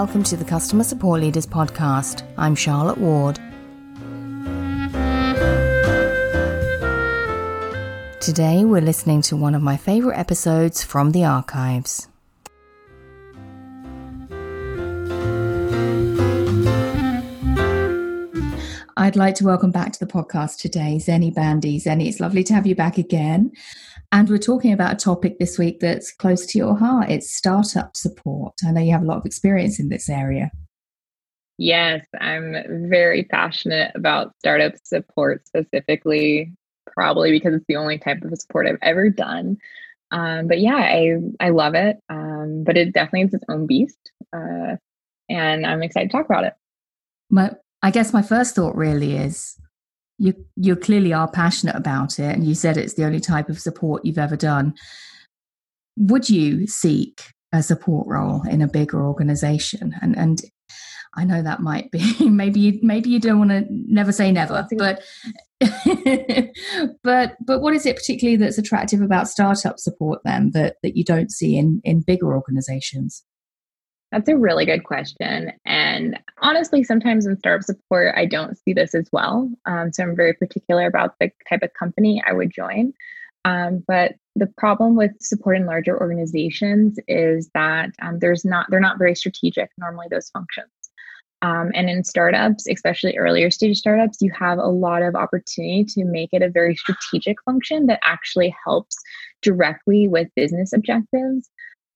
welcome to the Customer Support Leaders Podcast. I'm Charlotte Ward. Today, we're listening to one of my favourite episodes from the archives. I'd like to welcome back to the podcast today Zenny Bandy. Zenny, it's lovely to have you back again. And we're talking about a topic this week that's close to your heart. It's startup support. I know you have a lot of experience in this area. Yes, I'm very passionate about startup support specifically, probably because it's the only type of support I've ever done. Um, but yeah, I I love it. Um, but it definitely is its own beast, uh, and I'm excited to talk about it. But I guess my first thought really is you you clearly are passionate about it and you said it's the only type of support you've ever done. Would you seek a support role in a bigger organization? And and I know that might be maybe you maybe you don't want to never say never, but but but what is it particularly that's attractive about startup support then that that you don't see in in bigger organizations? That's a really good question. And honestly, sometimes in startup support, I don't see this as well. Um, so I'm very particular about the type of company I would join. Um, but the problem with supporting larger organizations is that um, there's not they're not very strategic normally those functions. Um, and in startups, especially earlier stage startups, you have a lot of opportunity to make it a very strategic function that actually helps directly with business objectives.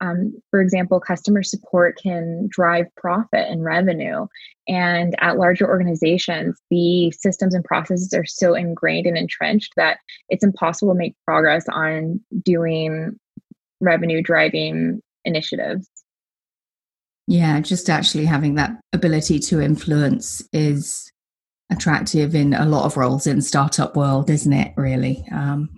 Um, for example, customer support can drive profit and revenue. And at larger organizations, the systems and processes are so ingrained and entrenched that it's impossible to make progress on doing revenue driving initiatives. Yeah, just actually having that ability to influence is attractive in a lot of roles in startup world isn't it really? Um,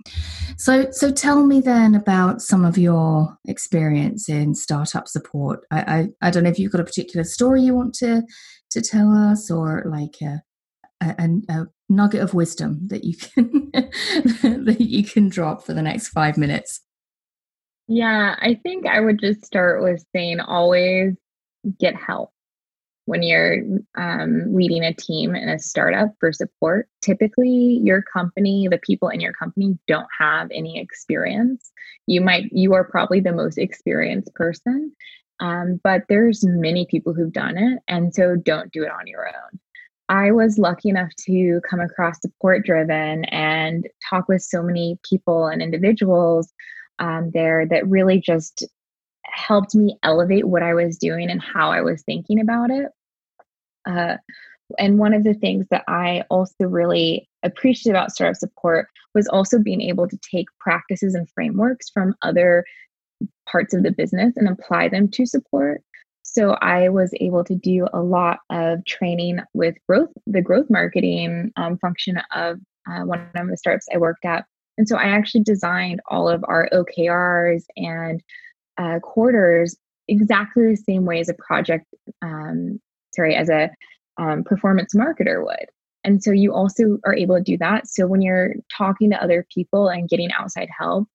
so so tell me then about some of your experience in startup support. I, I, I don't know if you've got a particular story you want to to tell us or like a, a, a nugget of wisdom that you can that you can drop for the next five minutes. Yeah i think i would just start with saying always get help when you're um, leading a team in a startup for support, typically your company, the people in your company don't have any experience. You might, you are probably the most experienced person, um, but there's many people who've done it. And so don't do it on your own. I was lucky enough to come across support driven and talk with so many people and individuals um, there that really just helped me elevate what I was doing and how I was thinking about it. Uh, and one of the things that I also really appreciated about startup support was also being able to take practices and frameworks from other parts of the business and apply them to support. So I was able to do a lot of training with growth, the growth marketing um, function of uh, one of the startups I worked at. And so I actually designed all of our OKRs and uh, quarters exactly the same way as a project um, as a um, performance marketer would. And so you also are able to do that. So when you're talking to other people and getting outside help,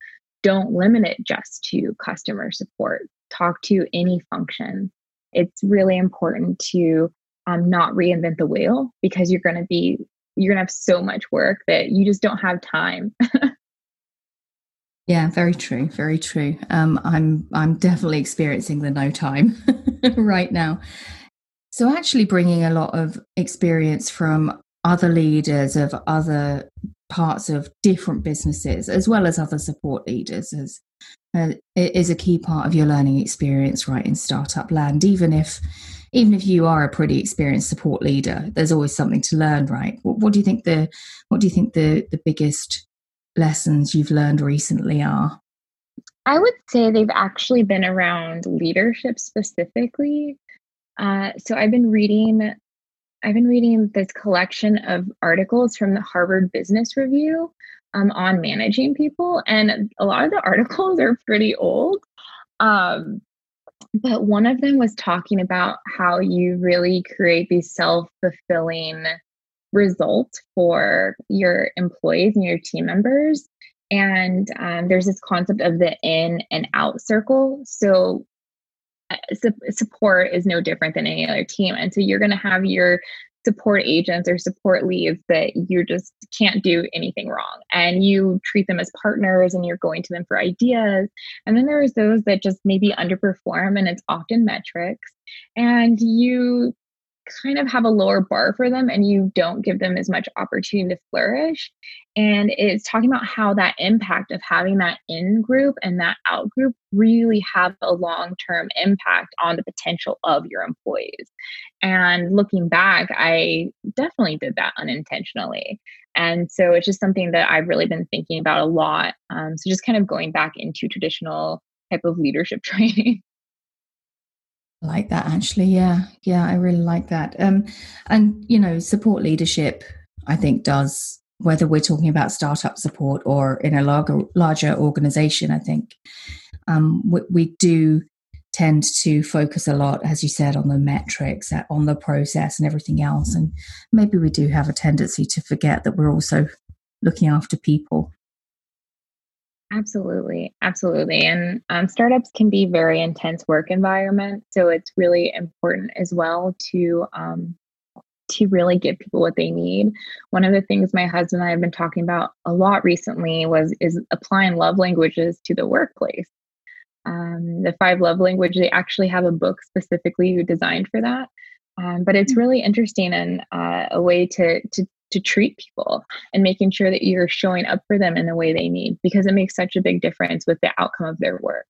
don't limit it just to customer support. Talk to any function. It's really important to um, not reinvent the wheel because you're going to be you're going to have so much work that you just don't have time. yeah, very true, very true. Um, I'm I'm definitely experiencing the no time right now. So, actually, bringing a lot of experience from other leaders of other parts of different businesses, as well as other support leaders, is, uh, is a key part of your learning experience, right, in startup land. Even if, even if you are a pretty experienced support leader, there's always something to learn, right? What, what do you think the what do you think the the biggest lessons you've learned recently are? I would say they've actually been around leadership specifically. Uh, so I've been reading I've been reading this collection of articles from the Harvard Business Review um, on managing people, and a lot of the articles are pretty old. Um, but one of them was talking about how you really create these self fulfilling results for your employees and your team members. And um, there's this concept of the in and out circle. So Uh, support is no different than any other team. And so you're going to have your support agents or support leads that you just can't do anything wrong. And you treat them as partners and you're going to them for ideas. And then there's those that just maybe underperform and it's often metrics. And you kind of have a lower bar for them and you don't give them as much opportunity to flourish. And it's talking about how that impact of having that in group and that out group really have a long term impact on the potential of your employees. And looking back, I definitely did that unintentionally. And so it's just something that I've really been thinking about a lot. Um, so just kind of going back into traditional type of leadership training like that actually. Yeah yeah i really like that. Um and you know support leadership i think does whether we're talking about startup support or in a larger larger organization i think um we, we do tend to focus a lot as you said on the metrics uh, on the process and everything else. And maybe we do have a tendency to forget that we're also looking after people Absolutely, absolutely. And um, startups can be very intense work environment, so it's really important as well to um, to really give people what they need. One of the things my husband and I have been talking about a lot recently was is applying love languages to the workplace. Um, the five love language they actually have a book specifically designed for that. Um, but it's hmm. really interesting and uh, a way to to to treat people and making sure that you're showing up for them in the way they need because it makes such a big difference with the outcome of their work.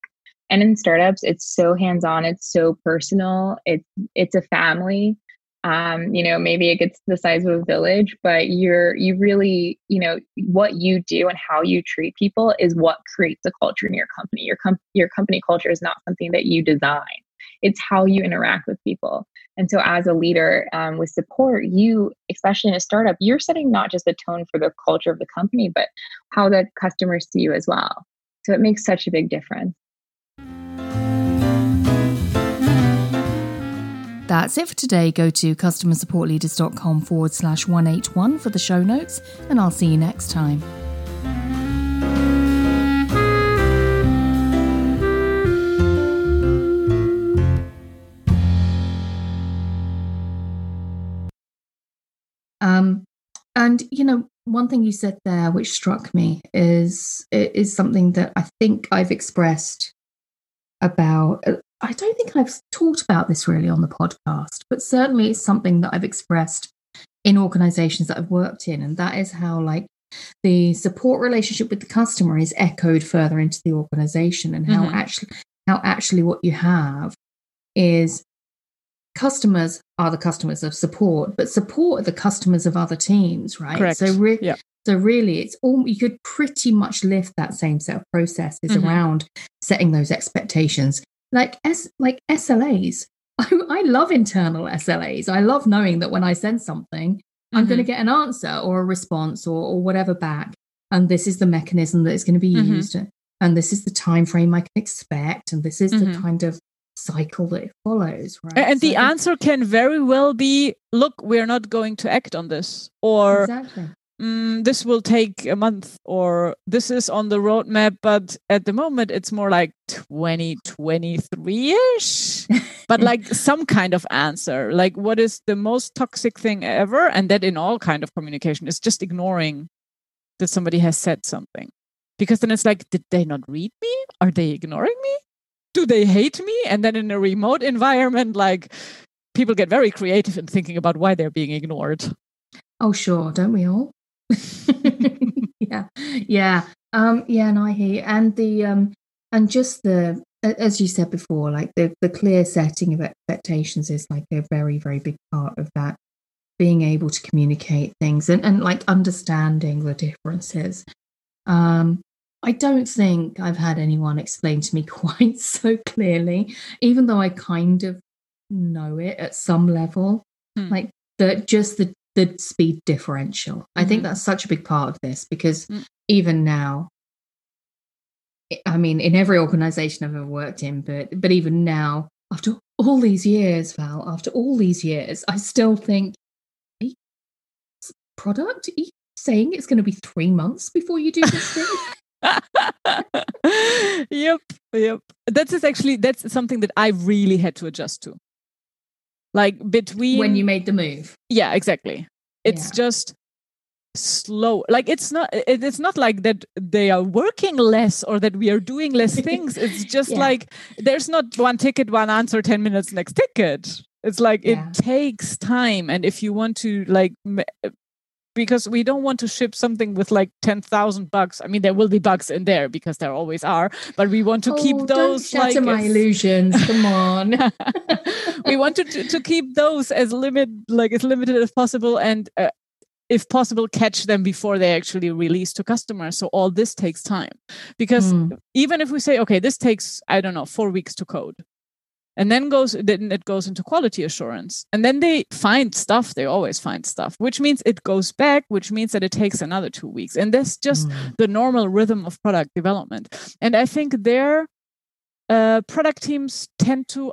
And in startups, it's so hands-on, it's so personal, it's it's a family. Um, you know, maybe it gets the size of a village, but you're you really, you know, what you do and how you treat people is what creates the culture in your company. Your com- your company culture is not something that you design it's how you interact with people. And so, as a leader um, with support, you, especially in a startup, you're setting not just the tone for the culture of the company, but how the customers see you as well. So, it makes such a big difference. That's it for today. Go to customersupportleaders.com forward slash 181 for the show notes, and I'll see you next time. And you know, one thing you said there, which struck me, is is something that I think I've expressed about. Uh, I don't think I've talked about this really on the podcast, but certainly it's something that I've expressed in organizations that I've worked in, and that is how like the support relationship with the customer is echoed further into the organization, and how mm-hmm. actually how actually what you have is customers are the customers of support, but support are the customers of other teams, right? Correct. So, re- yeah. so really, it's all you could pretty much lift that same set of processes mm-hmm. around setting those expectations, like S like SLAs. I, I love internal SLAs. I love knowing that when I send something, mm-hmm. I'm going to get an answer or a response or, or whatever back, and this is the mechanism that is going to be mm-hmm. used, and this is the time frame I can expect, and this is the mm-hmm. kind of cycle that it follows right? and so the answer can very well be look we're not going to act on this or exactly. mm, this will take a month or this is on the roadmap but at the moment it's more like 2023ish but like some kind of answer. Like what is the most toxic thing ever? And that in all kind of communication is just ignoring that somebody has said something. Because then it's like did they not read me? Are they ignoring me do they hate me? And then in a remote environment, like people get very creative in thinking about why they're being ignored. Oh, sure. Don't we all? yeah. Yeah. Um, yeah. And I hear, and the, um, and just the, as you said before, like the, the clear setting of expectations is like a very, very big part of that being able to communicate things and, and like understanding the differences. Um, I don't think I've had anyone explain to me quite so clearly, even though I kind of know it at some level. Hmm. Like the just the the speed differential. Mm-hmm. I think mm-hmm. that's such a big part of this because mm. even now, I mean, in every organization I've ever worked in, but but even now, after all these years, Val, after all these years, I still think product. Are you saying it's going to be three months before you do this thing? yep. yep. That is actually that's something that I really had to adjust to. Like between when you made the move. Yeah, exactly. It's Yeah. just slow. Like it's not it, it's not like that they are working less or that we are doing less things. It's just Yeah. like there's not one ticket, one answer, 10 minutes, next ticket. It's like Yeah. it takes time. And if you want to like because we don't want to ship something with like 10,000 bugs. I mean, there will be bugs in there because there always are, but we want to keep Oh, those Don't shatter like my as- illusions. Come on. we want to, to to keep those as limit like as limited as possible and uh, if possible catch them before they actually release to customers so all this takes time because Mm. even if we say okay this takes i don't know 4 weeks to code and then goes then it goes into quality assurance and then they find stuff they always find stuff which means it goes back which means that it takes another 2 weeks and that's just Mm. the normal rhythm of product development. And I think their uh, product teams tend to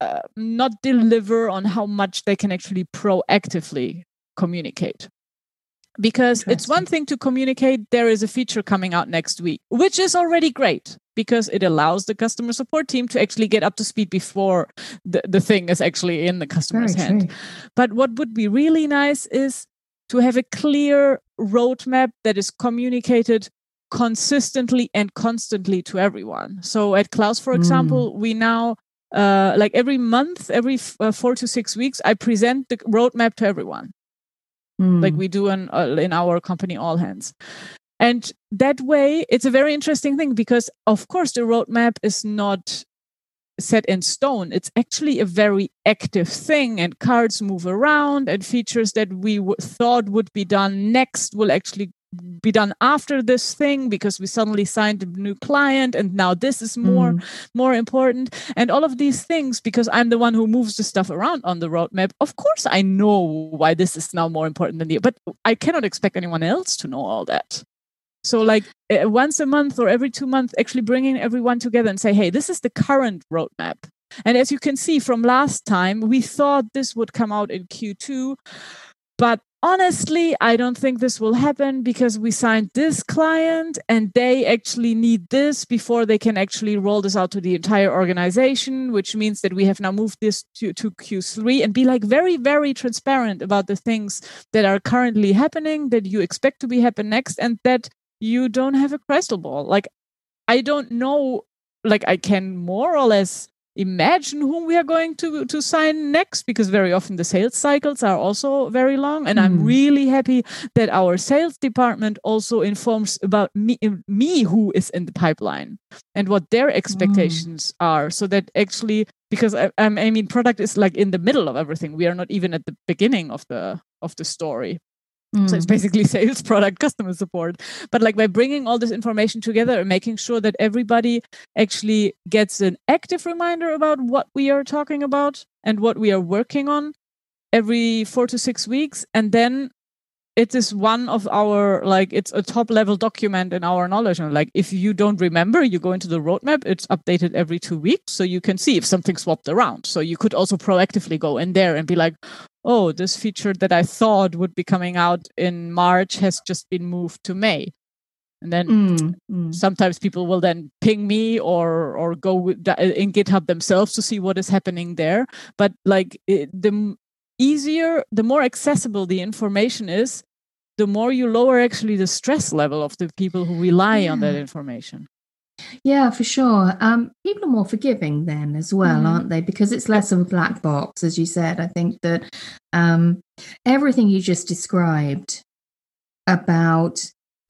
uh, not deliver on how much they can actually proactively communicate. Because it's one thing to communicate there is a feature coming out next week, which is already great because it allows the customer support team to actually get up to speed before the, the thing is actually in the customer's Very hand. true. But what would be really nice is to have a clear roadmap that is communicated consistently and constantly to everyone. So at Klaus, for Mm. example, we now uh, like every month, every f- uh, four to six weeks, I present the roadmap to everyone like Mm. we do in, uh, in our company all hands and that way it's a very interesting thing because of course the roadmap is not set in stone it's actually a very active thing and cards move around and features that we w- thought would be done next will actually be done after this thing because we suddenly signed a new client and now this is more Mm. more important. And all of these things because i'm the one who moves the stuff around on the roadmap of course i know why this is now more important than the but i cannot expect anyone else to know all that. So like uh, once a month or every two months actually bringing everyone together and say hey this is the current roadmap. And as you can see from last time we thought this would come out in q2 but honestly, I don't think this will happen because we signed this client and they actually need this before they can actually roll this out to the entire organization, which means that we have now moved this to, to Q3 and be like very, very transparent about the things that are currently happening, that you expect to be happen next, and that you don't have a crystal ball. Like, I don't know, like, I can more or less imagine whom we are going to to sign next because very often the sales cycles are also very long and i'm Mm. really happy that our sales department also informs about me me who is in the pipeline and what their expectations are so that actually because I, I mean product is like in the middle of everything. We are not even at the beginning of the of the story so it's Mm. basically sales, product, customer support. But like by bringing all this information together and making sure that everybody actually gets an active reminder about what we are talking about and what we are working on every four to six weeks. And then it is one of our like it's a top level document in our knowledge and like if you don't remember you go into the roadmap it's updated every two weeks so you can see if something swapped around so you could also proactively go in there and be like oh this feature that i thought would be coming out in march has just been moved to may and then Mm. Mm. sometimes people will then ping me or or go with in github themselves to see what is happening there but like it, the easier the more accessible the information is the more you lower actually the stress level of the people who rely on that information Yeah, for sure. Um, people are more forgiving then as well, Mhm. aren't they? Because it's less of a black box, as you said. I think that um, everything you just described about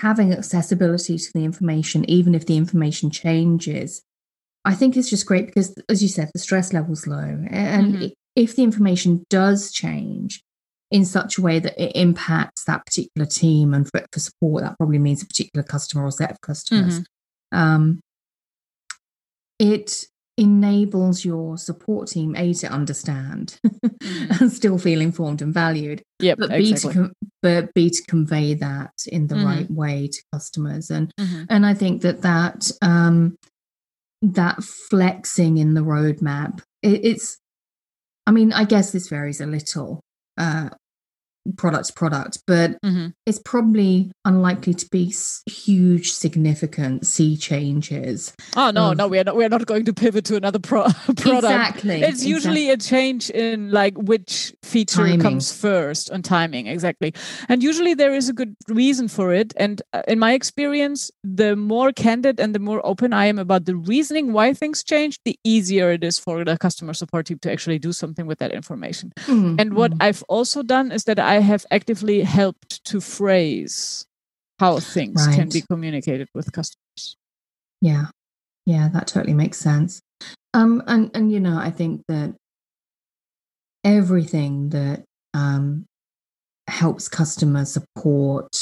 having accessibility to the information, even if the information changes, I think is just great because, as you said, the stress level's low. And Mhm. if the information does change in such a way that it impacts that particular team and for, for support, that probably means a particular customer or set of customers um, it enables your support team a to understand and still feel informed and valued yep but b exactly to com- but b to convey that in the Mhm. right way to customers and Mhm. and i think that that um that flexing in the roadmap it, it's i mean i guess this varies a little uh product to product, but Mhm. it's probably unlikely to be huge, significant sea changes. Oh no, of- no, we are not. We are not going to pivot to another pro- product. Exactly. It's usually a change in like which feature Timing. comes first on timing, exactly. And usually there is a good reason for it. And uh, in my experience, the more candid and the more open I am about the reasoning why things change, the easier it is for the customer support team to actually do something with that information. Mm, And what mm. I've also done is that I have actively helped to phrase how things can be communicated with customers. Yeah. Yeah, that totally makes sense. Um and and you know, I think that everything that um helps customer support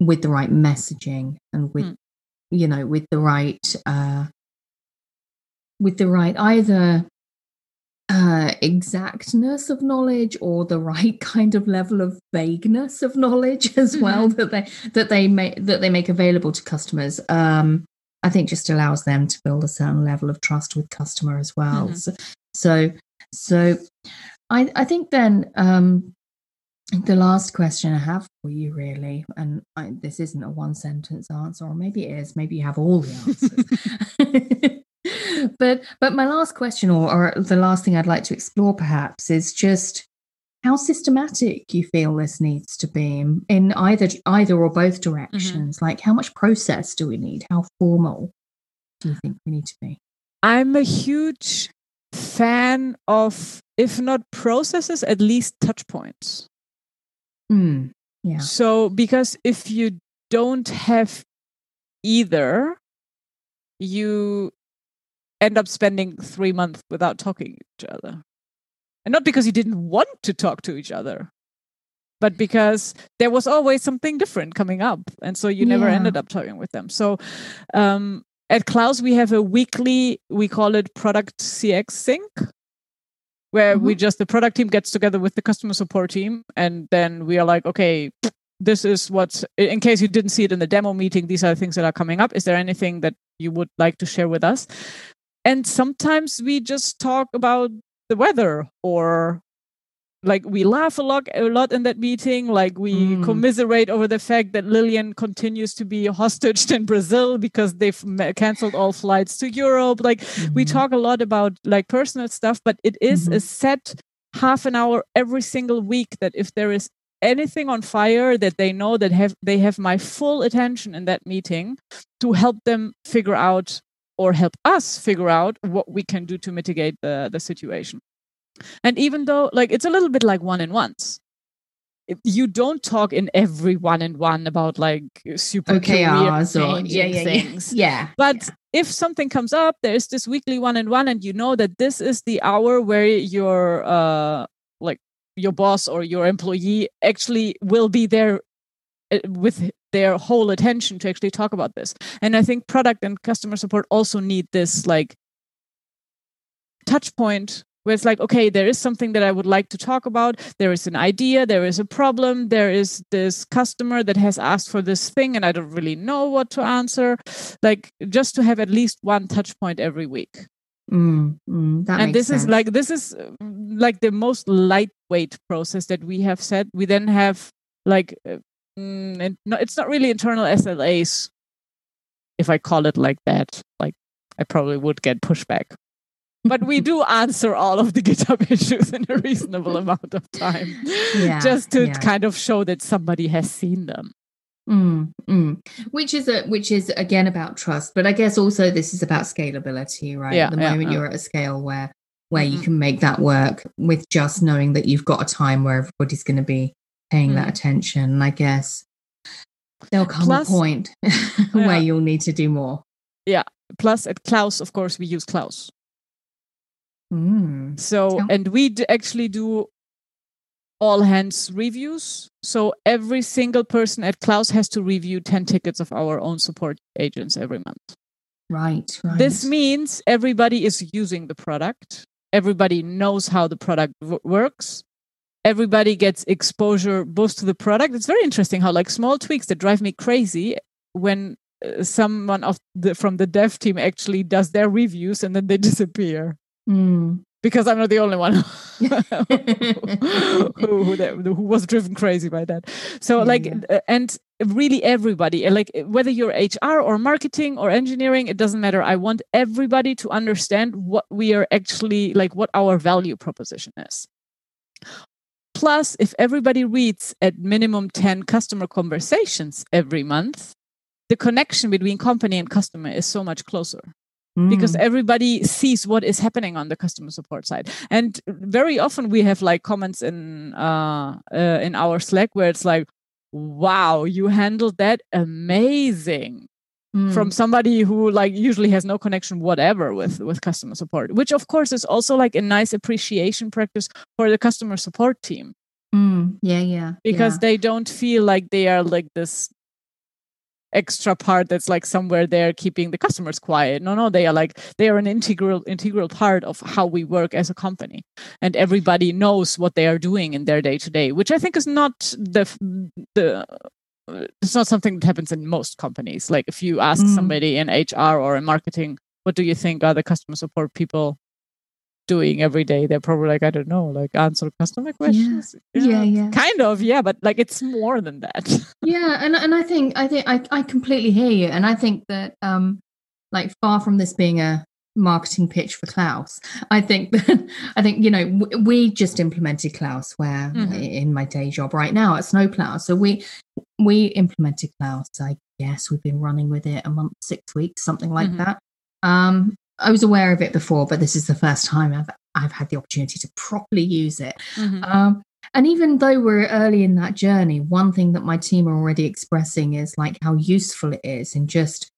with the right messaging and with Mm. you know, with the right uh with the right either uh exactness of knowledge or the right kind of level of vagueness of knowledge as well that they that they make that they make available to customers um i think just allows them to build a certain level of trust with customer as well Mhm. so, so so i i think then um the last question I have for you, really, and I, this isn't a one sentence answer, or maybe it is. Maybe you have all the answers. but but my last question, or, or the last thing I'd like to explore, perhaps, is just how systematic you feel this needs to be in, in either either or both directions. Like, how much process do we need? How formal do you think we need to be? I'm a huge fan of, if not processes, at least touch points. Mm, yeah. So, because if you don't have either, you end up spending three months without talking to each other. And not because you didn't want to talk to each other, but because there was always something different coming up. And so you never Yeah. ended up talking with them. So, um, at Klaus, we have a weekly, we call it product CX sync, where we just, the product team gets together with the customer support team. And then we are like, okay, this is what's, in case you didn't see it in the demo meeting, these are the things that are coming up. Is there anything that you would like to share with us? And sometimes we just talk about the weather or like we laugh a lot a lot in that meeting like we Mm. commiserate over the fact that lillian continues to be hostage in brazil because they've canceled all flights to europe like we Mhm. talk a lot about like personal stuff but it is a Mhm. set half an hour every single week that if there is anything on fire that they know that have they have my full attention in that meeting to help them figure out or help us figure out what we can do to mitigate the the situation. And even though like it's a little bit like one in ones you don't talk in every one in one about like super OKRs or career-changing yeah, yeah, yeah, things yeah. but if something comes up, there's this weekly one on one, and you know that this is the hour where your uh like your boss or your employee actually will be there with their whole attention to actually talk about this. And I think product and customer support also need this like touch point where it's like okay there is something that i would like to talk about. There is an idea. There is a problem. There is this customer that has asked for this thing and i don't really know what to answer. Like just to have at least one touch point every week. Mm, mm, and this is like this is uh, like the most lightweight process that we have set. We then have like uh, mm, no, it's not really internal slas if i call it like that like i probably would get pushback but we do answer all of the github issues in a reasonable amount of time Yeah, just to yeah. kind of show that somebody has seen them Mm, mm. Which is a which is again about trust, but I guess also this is about scalability, right? Yeah, At the moment you're at a scale where where you Mhm. can make that work with just knowing that you've got a time where everybody's going to be paying that Mhm. attention. I guess there'll come Plus- a point where Yeah. you'll need to do more. Yeah. Plus at klaus of course we use klaus Mm. So, Tell- and we d- actually do all hands reviews. So every single person at Klaus has to review 10 tickets of our own support agents every month. Right, right. This means everybody is using the product, everybody knows how the product w- works. Everybody gets exposure both to the product. It's very interesting how like small tweaks that drive me crazy when uh, someone of the from the dev team actually does their reviews and then they disappear Mm. because I'm not the only one who, who, that- who was driven crazy by that. So Yeah, like, yeah. uh, and really everybody, like whether you're HR or marketing or engineering, it doesn't matter. I want everybody to understand what we are actually like, what our value proposition is. Plus, if everybody reads at minimum 10 customer conversations every month, the connection between company and customer is so much closer. Because Mm. everybody sees what is happening on the customer support side. And very often we have like comments in uh, uh in our slack where it's like wow you handled that amazing Mm. from somebody who like usually has no connection whatever with with customer support which of course is also like a nice appreciation practice for the customer support team Mm. yeah, yeah. because yeah. they don't feel like they are like this extra part that's like somewhere there keeping the customers quiet no no they are like they are an integral integral part of how we work as a company and everybody knows what they are doing in their day to day which i think is not the the it's not something that happens in most companies like if you ask Mm. somebody in hr or in marketing what do you think are the customer support people doing every day they're probably like i don't know like answer customer questions Yeah, yeah. kind of yeah but like it's more than that yeah and and i think i think I, I completely hear you and i think that um like far from this being a marketing pitch for klaus i think that i think you know w- we just implemented klaus where Mhm. in my day job right now at snowplow so we we implemented klaus i guess we've been running with it a month six weeks something like Mhm. that um i was aware of it before but this is the first time i've i've had the opportunity to properly use it Mhm. um, and even though we're early in that journey, one thing that my team are already expressing is like how useful it is in just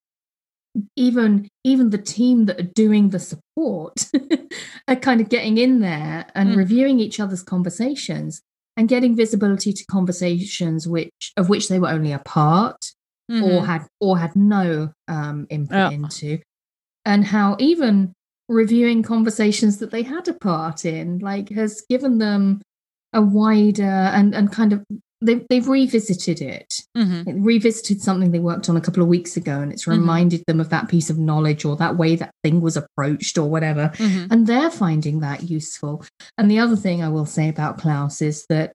even even the team that are doing the support are kind of getting in there and Mm. reviewing each other's conversations and getting visibility to conversations which of which they were only a part or Mhm. had or had no um, input Yeah. into, and how even reviewing conversations that they had a part in, like, has given them a wider and and kind of they've they've revisited it, Mhm. It revisited something they worked on a couple of weeks ago, and it's Mhm. reminded them of that piece of knowledge or that way that thing was approached or whatever Mhm. and they're finding that useful. And the other thing I will say about Klaus is that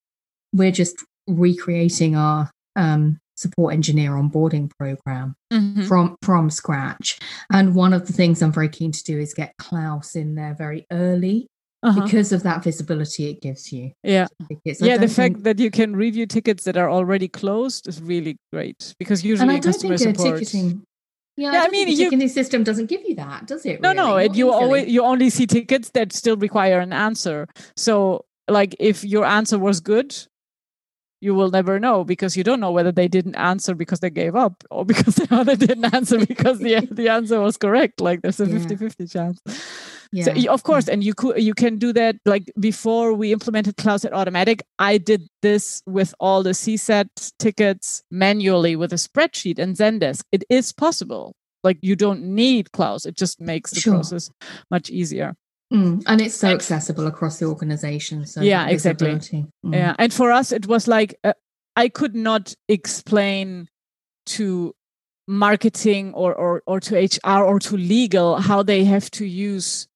we're just recreating our um, support engineer onboarding program Mhm. from from scratch. And one of the things I'm very keen to do is get Klaus in there very early Uh-huh. because of that visibility it gives you. yeah. Yeah the fact think- that you can review tickets that are already closed is really great because usually and I don't customer think support ticketing. Yeah, Yeah, I I, mean, the you- ticketing system doesn't give you that, does it? no no it, you always you only see tickets that still require an answer so like if your answer was good you will never know because you don't know whether they didn't answer because they gave up or because they didn't answer because the, the answer was correct like there's a Yeah. 50-50 chance Yeah. So of course, and you could you can do that like before we implemented Klaus at Automattic. I did this with all the CSAT tickets manually with a spreadsheet and Zendesk. It is possible. Like you don't need Klaus. It just makes the Sure. process much easier. Mm, and it's so And- accessible across the organization. So Yeah, exactly. Mm. Yeah, and for us, it was like uh, I could not explain to marketing or, or or to HR or to legal how they have to use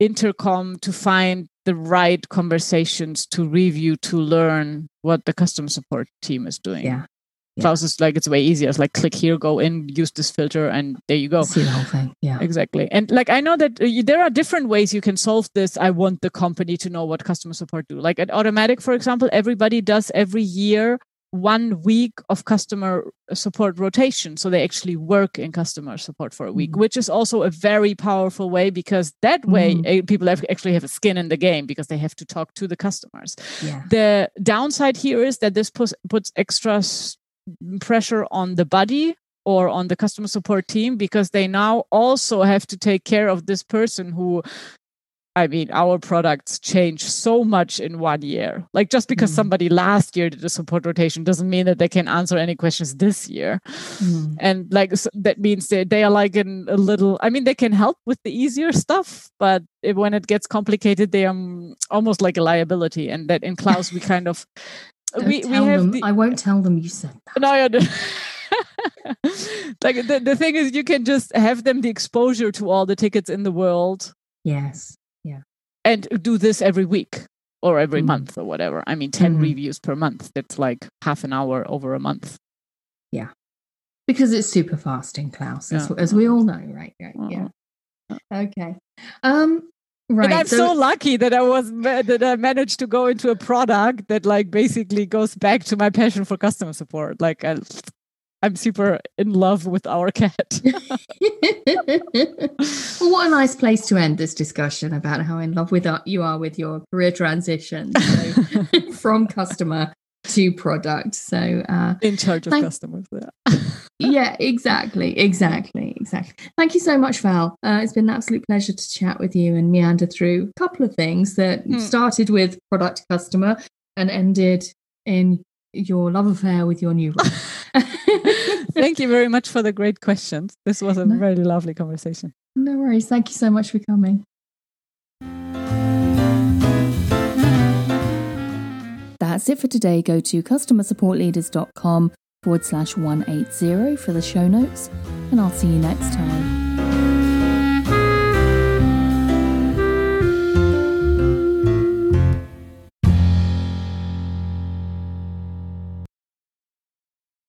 intercom to find the right conversations to review to learn what the customer support team is doing. Yeah. Yeah. Klaus is like it's way easier. It's like click here, go in, use this filter, and there you go. See the whole thing. Yeah. Exactly. And like I know that uh, there are different ways you can solve this. I want the company to know what customer support do. Like at Automattic, for example, everybody does every year one week of customer support rotation. So they actually work in customer support for a week, Mhm. which is also a very powerful way because that way Mhm. uh, people have actually have a skin in the game because they have to talk to the customers. Yeah. The downside here is that this puts, puts extra pressure on the body or on the customer support team because they now also have to take care of this person who I mean, our products change so much in one year. Like just because Mhm. somebody last year did a support rotation doesn't mean that they can answer any questions this year. Mm. And like s- that means they they are like in a little. I mean, they can help with the easier stuff, but it, when it gets complicated, they are mm, almost like a liability. And that in Klaus we kind of Don't we we have them. the, I won't tell them you said that. no, I under- like the, the thing is you can just have them the exposure to all the tickets in the world Yes. And do this every week or every mm. month or whatever. I mean, 10 mm-hmm. reviews per month. That's like half an hour over a month. Yeah. Because it's super fast in Klaus, yeah. as, as, we all know, right? right. Yeah. Uh-huh. Okay. Um, Right. And I'm so, so, lucky that I was that I managed to go into a product that like basically goes back to my passion for customer support. Like I, I'm super in love with our cat. well, what a nice place to end this discussion about how in love with uh, you are with your career transition so, from customer to product. So uh, in charge of thank- customers. Yeah. yeah, exactly, exactly, exactly. Thank you so much, Val. Uh, it's been an absolute pleasure to chat with you and meander through a couple of things that mm. started with product customer and ended in your love affair with your new role. Thank you very much for the great questions. This was a no. very lovely conversation. No worries. Thank you so much for coming. That's it for today. Go to customersupportleaders.com forward slash 180 for the show notes, and I'll see you next time.